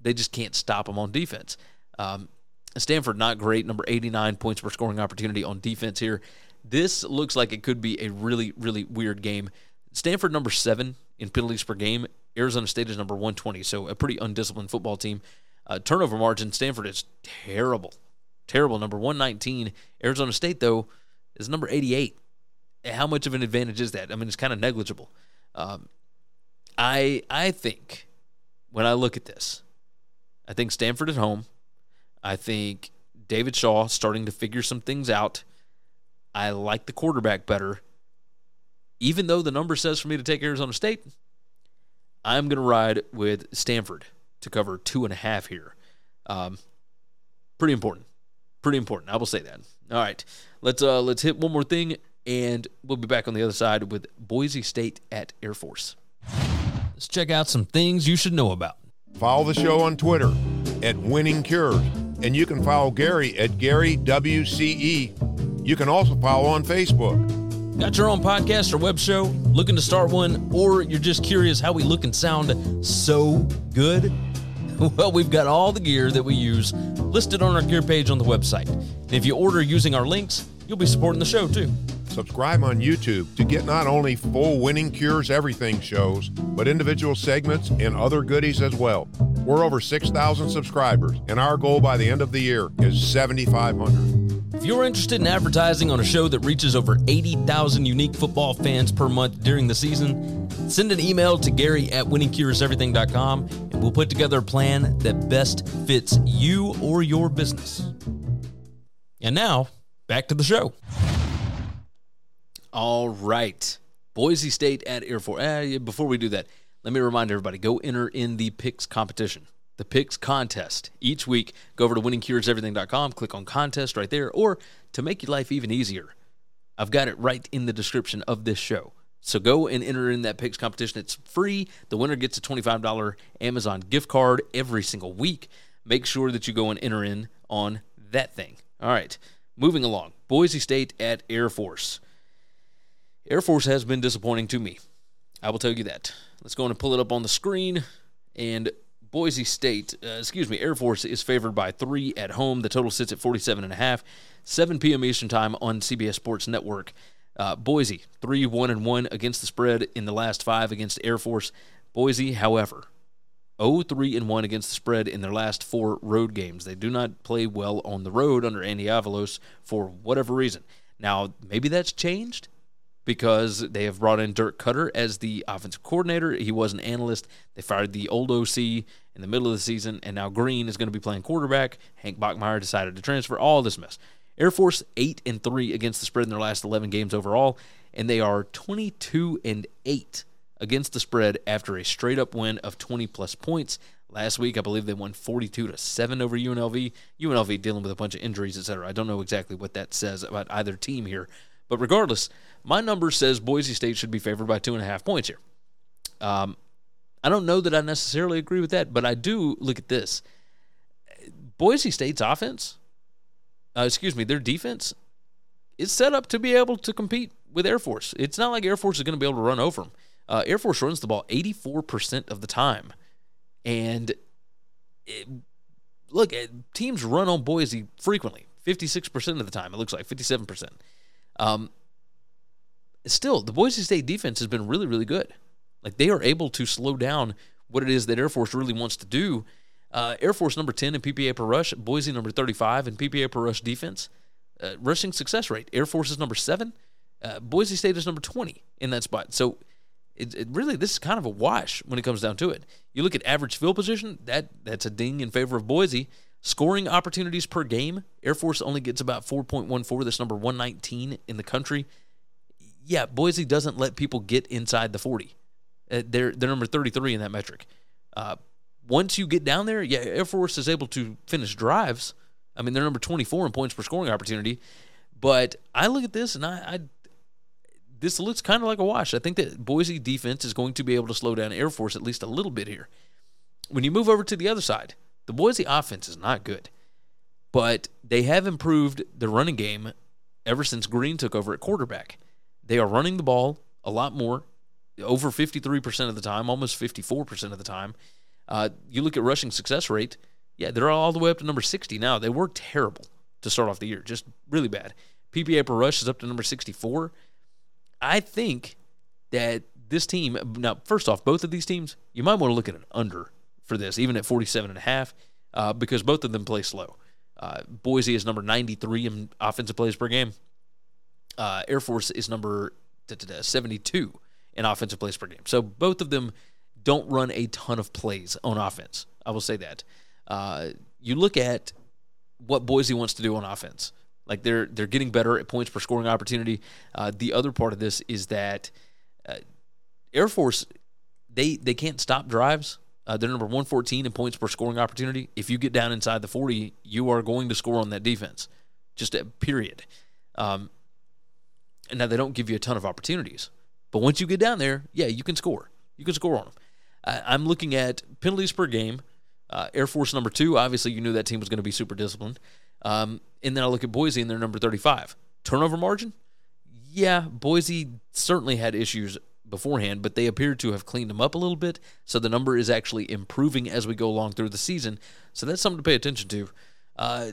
Speaker 6: they just can't stop them on defense. Um, Stanford, not great, number 89 points per scoring opportunity on defense here. This looks like it could be a really, really weird game. Stanford, number seven in penalties per game. Arizona State is number 120, so a pretty undisciplined football team. Uh, turnover margin, Stanford is terrible. Terrible. Number 119. Arizona State, though, is number 88. How much of an advantage is that? I mean, it's kind of negligible. Um, I I think when I look at this, I think Stanford at home. I think David Shaw starting to figure some things out. I like the quarterback better. Even though the number says for me to take Arizona State, I'm going to ride with Stanford to cover two and a half here. Um, pretty important. Pretty important. I will say that. All right, let's uh, let's hit one more thing, and we'll be back on the other side with Boise State at Air Force. Let's check out some things you should know about.
Speaker 2: Follow the show on Twitter at Winning Cures, and you can follow Gary at Gary WCE. You can also follow on Facebook.
Speaker 6: Got your own podcast or web show? Looking to start one, or you're just curious how we look and sound so good? <laughs> well, we've got all the gear that we use listed on our gear page on the website. And if you order using our links, you'll be supporting the show too.
Speaker 2: Subscribe on YouTube to get not only full Winning Cures Everything shows, but individual segments and other goodies as well. We're over 6,000 subscribers, and our goal by the end of the year is 7,500.
Speaker 6: If you're interested in advertising on a show that reaches over 80,000 unique football fans per month during the season, send an email to Gary at winningcureseverything.com and we'll put together a plan that best fits you or your business. And now, back to the show. All right. Boise State at Air Force. Eh, before we do that, let me remind everybody go enter in the picks competition, the picks contest. Each week, go over to winningcureseverything.com, click on contest right there, or to make your life even easier, I've got it right in the description of this show. So go and enter in that picks competition. It's free. The winner gets a $25 Amazon gift card every single week. Make sure that you go and enter in on that thing. All right, moving along. Boise State at Air Force. Air Force has been disappointing to me. I will tell you that. Let's go and pull it up on the screen. And Boise State, uh, excuse me, Air Force is favored by three at home. The total sits at 47 and a half. 7 p.m. Eastern Time on CBS Sports Network. Uh, Boise, 3 1 and 1 against the spread in the last five against Air Force. Boise, however, 0 3 and 1 against the spread in their last four road games. They do not play well on the road under Andy Avalos for whatever reason. Now, maybe that's changed because they have brought in Dirk Koetter as the offensive coordinator. He was an analyst. They fired the old OC in the middle of the season, and now Green is going to be playing quarterback. Hank Bachmeier decided to transfer. All this mess. Air Force eight and three against the spread in their last 11 games overall, and they are 22 and eight against the spread after a straight up win of 20 plus points. Last week, I believe they won 42 to 7 over UNLV. UNLV dealing with a bunch of injuries, etc. I don't know exactly what that says about either team here. But regardless, my number says Boise State should be favored by two and a half points here. Um, I don't know that I necessarily agree with that, but I do look at this. Boise State's offense, uh, excuse me, their defense is set up to be able to compete with Air Force. It's not like Air Force is going to be able to run over them. Uh, Air Force runs the ball 84% of the time. And it, look, teams run on Boise frequently, 56% of the time, it looks like, 57%. Um, still, the Boise State defense has been really, really good. Like they are able to slow down what it is that Air Force really wants to do. Uh, Air Force number 10 in PPA per rush, Boise number 35 in PPA per rush defense. Uh, rushing success rate, Air Force is number seven, uh, Boise State is number 20 in that spot. So it, it, really, this is kind of a wash when it comes down to it. You look at average field position, that that's a ding in favor of Boise. Scoring opportunities per game, Air Force only gets about 4.14. That's number 119 in the country. Yeah, Boise doesn't let people get inside the 40. Uh, they're they're number 33 in that metric. Uh, once you get down there, yeah, Air Force is able to finish drives. I mean, they're number 24 in points per scoring opportunity. But I look at this and I, I this looks kind of like a wash. I think that Boise defense is going to be able to slow down Air Force at least a little bit here. When you move over to the other side, the Boise offense is not good, but they have improved the running game ever since Green took over at quarterback. They are running the ball a lot more, over 53% of the time, almost 54% of the time. Uh, you look at rushing success rate, yeah, they're all the way up to number 60 now. They were terrible to start off the year, just really bad. PPA per rush is up to number 64. I think that this team, now, first off, both of these teams, you might want to look at an under for this, even at 47 and a half, uh, because both of them play slow. Uh, Boise is number 93 in offensive plays per game. Uh, Air Force is number 72 in offensive plays per game. So both of them don't run a ton of plays on offense. I will say that. Uh, you look at what Boise wants to do on offense. Like they're they're getting better at points per scoring opportunity. Uh, the other part of this is that uh, Air Force they they can't stop drives. Uh, they're number 114 in points per scoring opportunity. If you get down inside the 40, you are going to score on that defense. Just a period. Um, now they don't give you a ton of opportunities. But once you get down there, yeah, you can score. You can score on them. Uh, I'm looking at penalties per game. Uh, Air Force number two, obviously, you knew that team was going to be super disciplined. Um, and then I look at Boise and they're number 35. Turnover margin? Yeah, Boise certainly had issues beforehand, but they appear to have cleaned them up a little bit. So the number is actually improving as we go along through the season. So that's something to pay attention to. Uh,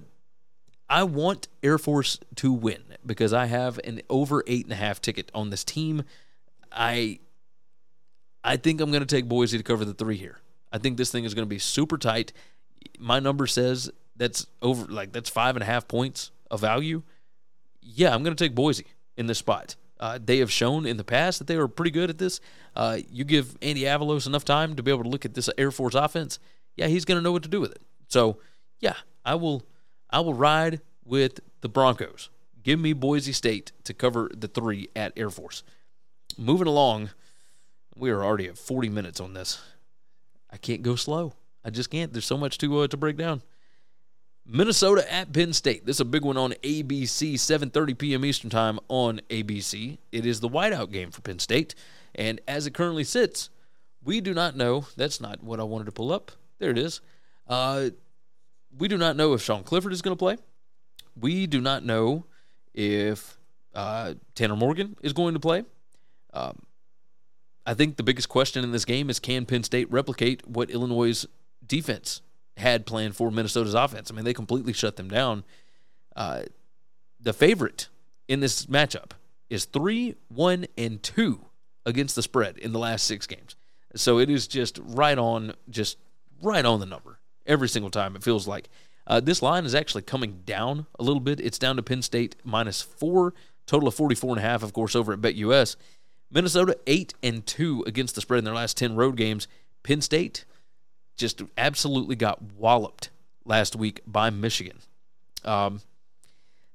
Speaker 6: I want Air Force to win because I have an over eight and a half ticket on this team. I I think I'm going to take Boise to cover the three here. I think this thing is going to be super tight. My number says that's over like that's five and a half points of value. Yeah, I'm going to take Boise in this spot. Uh, they have shown in the past that they were pretty good at this. Uh, you give Andy Avalos enough time to be able to look at this Air Force offense. Yeah, he's going to know what to do with it. So, yeah, I will. I will ride with the Broncos. Give me Boise State to cover the three at Air Force. Moving along, we are already at 40 minutes on this. I can't go slow. I just can't. There's so much to uh, to break down. Minnesota at Penn State. This is a big one on ABC, 7:30 p.m. Eastern Time on ABC. It is the whiteout game for Penn State, and as it currently sits, we do not know. That's not what I wanted to pull up. There it is. Uh, we do not know if Sean Clifford is going to play. We do not know if uh, Tanner Morgan is going to play. Um, I think the biggest question in this game is can Penn State replicate what Illinois' defense had planned for Minnesota's offense? I mean, they completely shut them down. Uh, the favorite in this matchup is three, one, and two against the spread in the last six games. So it is just right on, just right on the number every single time. It feels like uh, this line is actually coming down a little bit. It's down to Penn State minus four, total of 44 and a half, of course, over at BetUS. Minnesota eight and two against the spread in their last ten road games. Penn State just absolutely got walloped last week by Michigan. Um,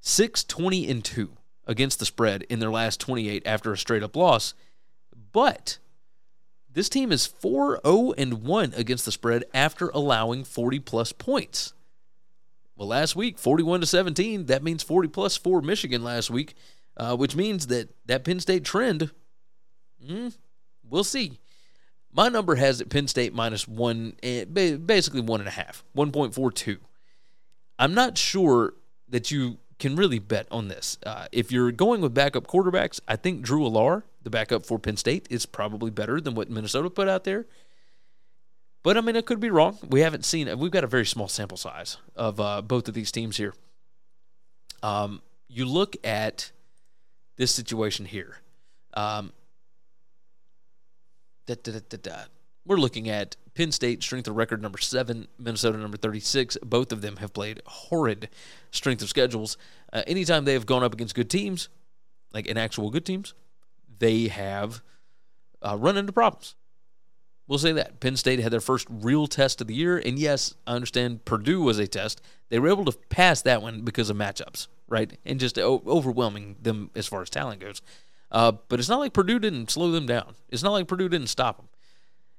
Speaker 6: 6 20 and 2 against the spread in their last 28 after a straight up loss. But this team is 4 0 and 1 against the spread after allowing 40 plus points. Well, last week, 41 to 17, that means 40 plus for Michigan last week, uh, which means that that Penn State trend Mm, we'll see. My number has it Penn State minus one, eh, basically one and a half, 1.42. I'm not sure that you can really bet on this. Uh, if you're going with backup quarterbacks, I think Drew Allar, the backup for Penn State, is probably better than what Minnesota put out there. But I mean, it could be wrong. We haven't seen. We've got a very small sample size of uh, both of these teams here. Um, you look at this situation here. Um, Da, da, da, We're looking at Penn State strength of record number seven, Minnesota number 36. Both of them have played horrid strength of schedules. Uh, anytime they have gone up against good teams, like in actual good teams, they have uh, run into problems. We'll say that. Penn State had their first real test of the year. And yes, I understand Purdue was a test. They were able to pass that one because of matchups, right? And just o- overwhelming them as far as talent goes. Uh, but it's not like Purdue didn't slow them down. It's not like Purdue didn't stop them.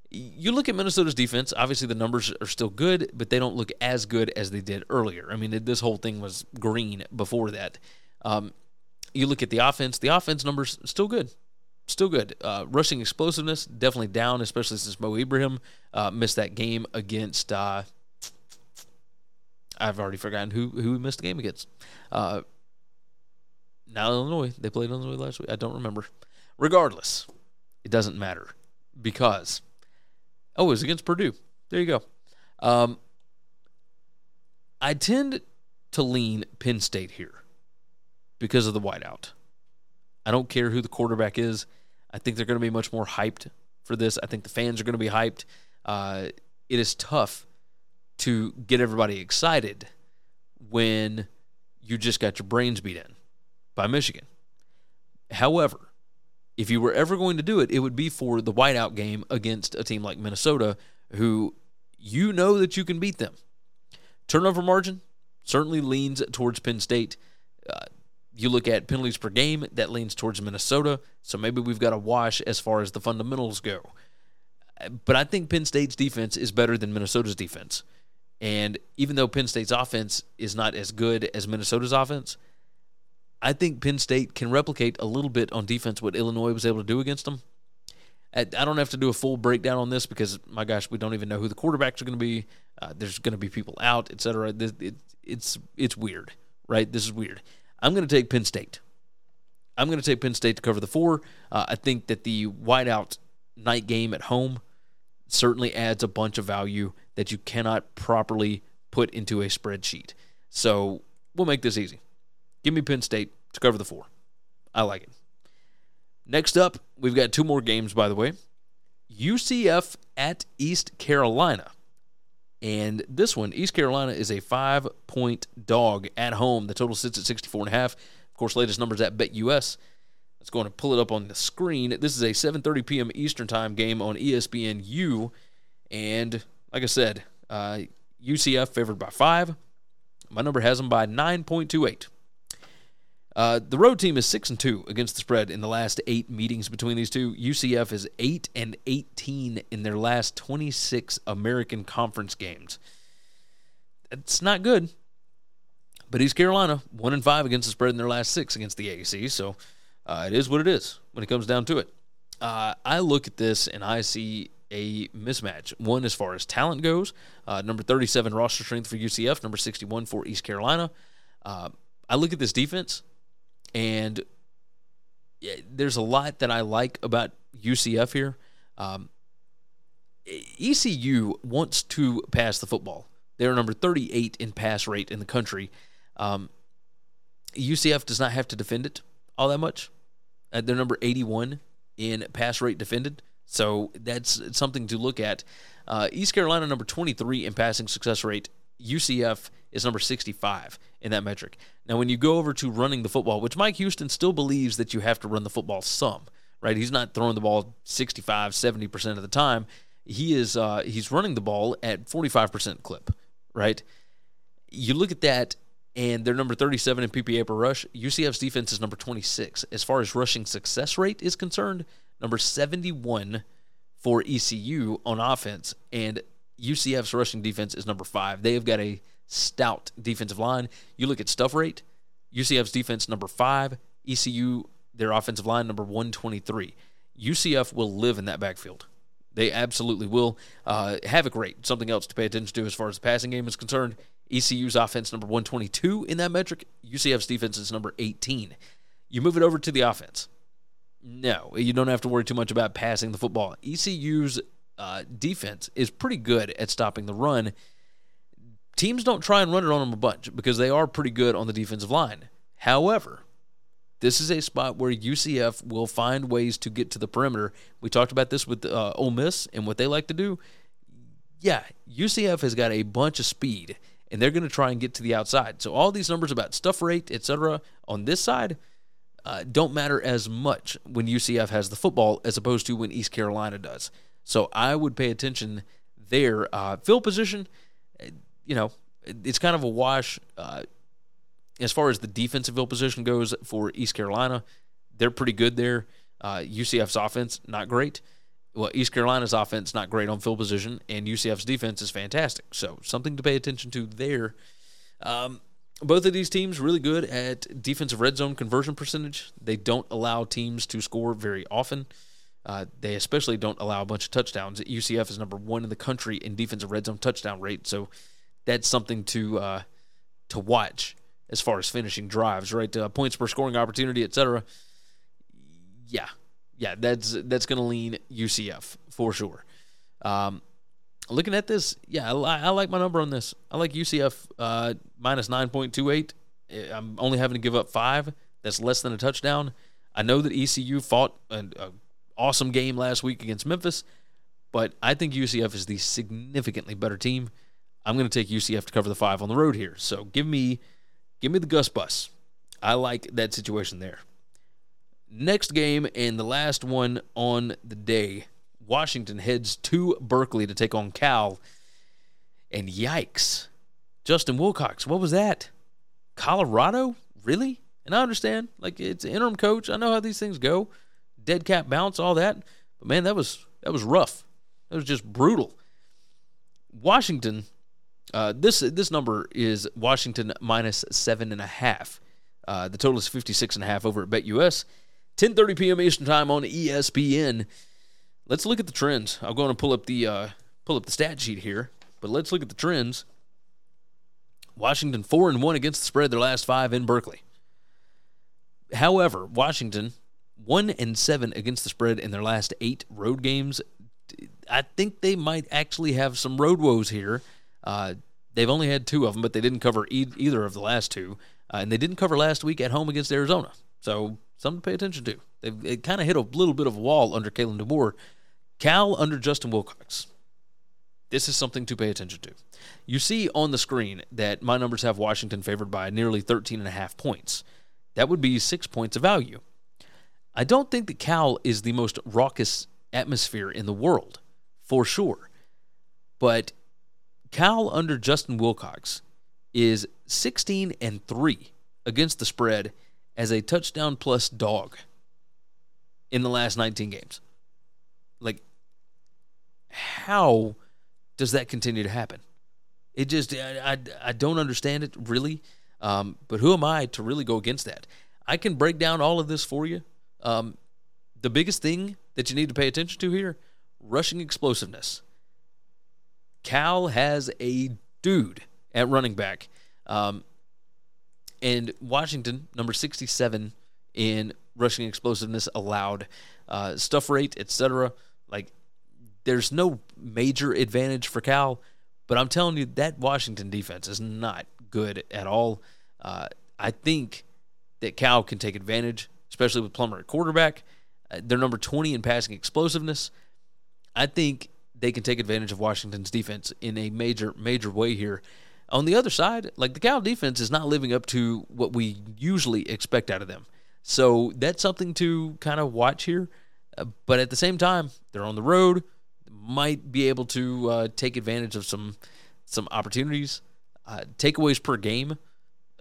Speaker 6: You look at Minnesota's defense. Obviously, the numbers are still good, but they don't look as good as they did earlier. I mean, this whole thing was green before that. Um, you look at the offense. The offense numbers still good, still good. Uh, rushing explosiveness definitely down, especially since Mo Ibrahim uh, missed that game against. Uh, I've already forgotten who who missed the game against. Uh, now Illinois. They played Illinois last week. I don't remember. Regardless, it doesn't matter because oh, it was against Purdue. There you go. Um, I tend to lean Penn State here because of the whiteout. I don't care who the quarterback is. I think they're going to be much more hyped for this. I think the fans are going to be hyped. Uh, it is tough to get everybody excited when you just got your brains beat in by Michigan. However, if you were ever going to do it, it would be for the whiteout game against a team like Minnesota, who you know that you can beat them. Turnover margin certainly leans towards Penn State. Uh, you look at penalties per game, that leans towards Minnesota. So maybe we've got a wash as far as the fundamentals go. But I think Penn State's defense is better than Minnesota's defense. And even though Penn State's offense is not as good as Minnesota's offense, I think Penn State can replicate a little bit on defense what Illinois was able to do against them. I don't have to do a full breakdown on this because, my gosh, we don't even know who the quarterbacks are going to be. Uh, there's going to be people out, etc. It, it, it's it's weird, right? This is weird. I'm going to take Penn State I'm going to take Penn State to cover the four. Uh, I think that the whiteout night game at home certainly adds a bunch of value that you cannot properly put into a spreadsheet. So we'll make this easy. Give me Penn State to cover the four. I like it. Next up, we've got two more games, by the way. UCF at East Carolina. And this one, East Carolina is a five point dog at home. The total sits at 64 and a half. Of course, latest numbers at BetUS. Let's go and pull it up on the screen. This is a 7:30 p.m. Eastern Time game on ESPNU, and like I said, uh, UCF favored by five. My number has them by 9.28. Uh, the road team is six and two against the spread in the last eight meetings between these two. UCF is eight and 18 in their last 26 American Conference games. It's not good. But East Carolina one and five against the spread in their last six against the AAC. So uh, it is what it is when it comes down to it. Uh, I look at this and I see a mismatch. One as far as talent goes, uh, number 37 roster strength for UCF, number 61 for East Carolina. Uh, I look at this defense and there's a lot that I like about UCF here. Um, ECU wants to pass the football. They're number 38 in pass rate in the country. Um, UCF does not have to defend it all that much. Uh, they're number 81 in pass rate defended. So that's something to look at. Uh, East Carolina, number 23 in passing success rate. UCF is number 65 in that metric. Now, when you go over to running the football, which Mike Houston still believes that you have to run the football some, right? He's not throwing the ball 65, 70% of the time. He is uh, he's running the ball at 45% clip, right? You look at that and they're number 37 in PPA per rush. UCF's defense is number 26. As far as rushing success rate is concerned, number 71 for ECU on offense, and UCF's rushing defense is number five. They have got a stout defensive line. You look at stuff rate, UCF's defense number five, ECU their offensive line number 123. UCF will live in that backfield. They absolutely will. Uh, havoc rate, something else to pay attention to as far as the passing game is concerned. ECU's offense number 122 in that metric. UCF's defense is number 18. You move it over to the offense. No, you don't have to worry too much about passing the football. ECU's uh, defense is pretty good at stopping the run. Teams don't try and run it on them a bunch because they are pretty good on the defensive line. However, this is a spot where UCF will find ways to get to the perimeter. We talked about this with uh, Ole Miss and what they like to do. Yeah, UCF has got a bunch of speed and they're going to try and get to the outside. So all these numbers about stuff rate, etc., on this side uh, don't matter as much when UCF has the football as opposed to when East Carolina does. So I would pay attention there. Uh, position, uh, you know, it's kind of a wash uh, as far as the defensive field position goes for East Carolina. They're pretty good there. Uh, UCF's offense not great well, East Carolina's offense not great on field position, and UCF's defense is fantastic. So something to pay attention to there. Um, both of these teams really good at defensive red zone conversion percentage. They don't allow teams to score very often. Uh, they especially don't allow a bunch of touchdowns. UCF is number one in the country in defensive red zone touchdown rate, so that's something to uh, to watch as far as finishing drives, right? Uh, points per scoring opportunity, etc. Yeah, yeah, that's that's going to lean UCF for sure. Um, looking at this, yeah, I, I, like my number on this. I like UCF uh, minus nine point two eight. I'm only having to give up five. That's less than a touchdown. I know that ECU fought an awesome game last week against Memphis, but I think UCF is the significantly better team. I'm going to take UCF to cover the five on the road here. So give me, give me the Gus Bus. I like that situation there. Next game and the last one on the day. Washington heads to Berkeley to take on Cal. And yikes. Justin Wilcox, what was that? Colorado? Really? And I understand, like it's interim coach. I know how these things go. Dead cat bounce, all that. But man, that was that was rough. That was just brutal. Washington, uh, this this number is Washington minus seven and a half. Uh, the total is 56 and a half over at BetUS. 10:30 p.m. Eastern Time on ESPN. Let's look at the trends. I'm going to pull up the uh, pull up the stat sheet here, but let's look at the trends. Washington four and one against the spread their last five in Berkeley. However, Washington one and seven against the spread in their last eight road games. I think they might actually have some road woes here. Uh, they've only had two of them, but they didn't cover e- either of the last two, uh, and they didn't cover last week at home against Arizona. So something to pay attention to. They've kind of hit a little bit of a wall under Kalen DeBoer. Cal under Justin Wilcox. This is something to pay attention to. You see on the screen that my numbers have Washington favored by nearly 13 and a half points. That would be six points of value. I don't think that Cal is the most raucous atmosphere in the world, for sure. But Cal under Justin Wilcox is 16 and 3 against the spread as a touchdown plus dog in the last 19 games. Like, how does that continue to happen? It just, I, I, I don't understand it really. Um, but who am I to really go against that? I can break down all of this for you um, the biggest thing that you need to pay attention to here rushing explosiveness. Cal has a dude at running back. Um, and Washington, number 67 in rushing explosiveness allowed, uh, stuff rate, etc. Like, there's no major advantage for Cal, but I'm telling you, that Washington defense is not good at all. Uh, I think that Cal can take advantage especially with Plummer at quarterback. Uh, they're number 20 in passing explosiveness. I think they can take advantage of Washington's defense in a major, major way here. On the other side, like the Cal defense is not living up to what we usually expect out of them. So that's something to kind of watch here. Uh, but at the same time, they're on the road, might be able to uh, take advantage of some some opportunities. Uh, takeaways per game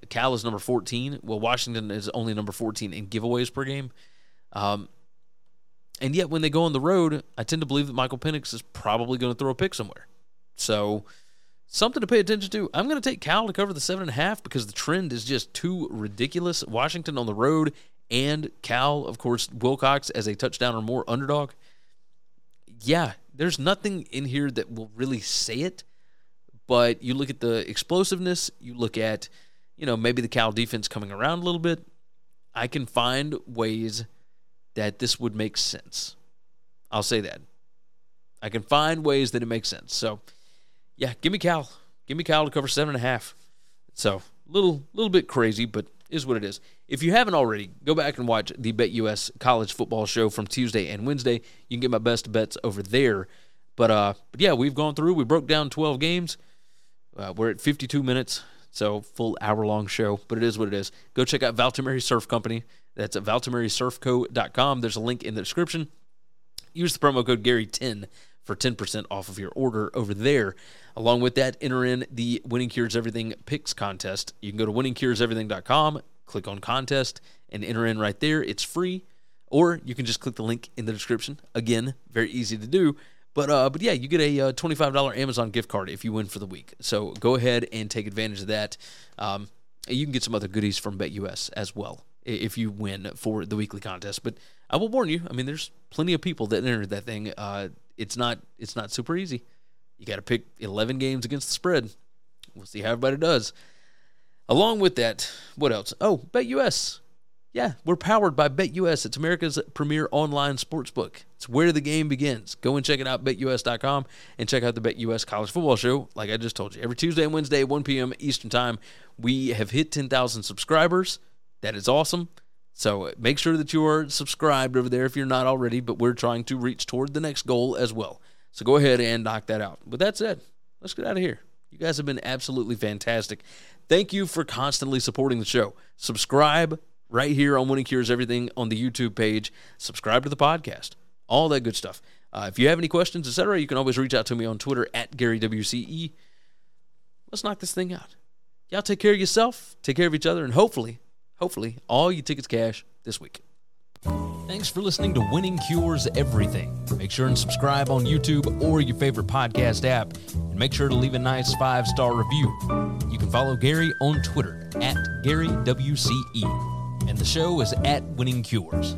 Speaker 6: Cal is number 14. Well, Washington is only number 14 in giveaways per game. Um, and yet, when they go on the road, I tend to believe that Michael Penix is probably going to throw a pick somewhere. So, something to pay attention to. I'm going to take Cal to cover the seven and a half because the trend is just too ridiculous. Washington on the road and Cal, of course, Wilcox as a touchdown or more underdog. Yeah, there's nothing in here that will really say it. But you look at the explosiveness, you look at you know, maybe the Cal defense coming around a little bit, I can find ways that this would make sense. I'll say that. I can find ways that it makes sense. So, yeah, give me Cal. Give me Cal to cover seven and a half. So, little little bit crazy, but is what it is. If you haven't already, go back and watch the BetUS College Football Show from Tuesday and Wednesday. You can get my best bets over there. But uh, but yeah, we've gone through. We broke down 12 games. Uh, we're at 52 minutes. So full hour long show, but it is what it is. Go check out Valtameri Surf Company. That's at valtamerisurfco.com. There's a link in the description. Use the promo code Gary10 for 10% off of your order over there. Along with that, enter in the Winning Cures Everything picks contest. You can go to winningcureseverything.com, click on contest, and enter in right there. It's free. Or you can just click the link in the description. Again, very easy to do. But uh, but yeah, you get a uh, twenty five dollar Amazon gift card if you win for the week. So go ahead and take advantage of that. Um, you can get some other goodies from BetUS as well if you win for the weekly contest. But I will warn you. I mean, there's plenty of people that entered that thing. Uh, it's not it's not super easy. You got to pick eleven games against the spread. We'll see how everybody does. Along with that, what else? Oh, BetUS. Yeah, we're powered by BetUS. It's America's premier online sportsbook. It's where the game begins. Go and check it out, betus.com, and check out the BetUS College Football Show. Like I just told you, every Tuesday and Wednesday at 1 p.m. Eastern Time, we have hit 10,000 subscribers. That is awesome. So uh, make sure that you are subscribed over there if you're not already, but we're trying to reach toward the next goal as well. So go ahead and knock that out. With that said, let's get out of here. You guys have been absolutely fantastic. Thank you for constantly supporting the show. Subscribe, right here on Winning Cures Everything on the YouTube page. Subscribe to the podcast, all that good stuff. Uh, if you have any questions, etc., you can always reach out to me on Twitter at GaryWCE. Let's knock this thing out. Y'all take care of yourself, take care of each other, and hopefully, hopefully, all you tickets cash this week. Thanks for listening to Winning Cures Everything. Make sure and subscribe on YouTube or your favorite podcast app, and make sure to leave a nice five star review. You can follow Gary on Twitter at GaryWCE and the show is at Winning Cures.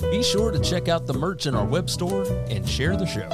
Speaker 6: Be sure to check out the merch in our web store and share the show.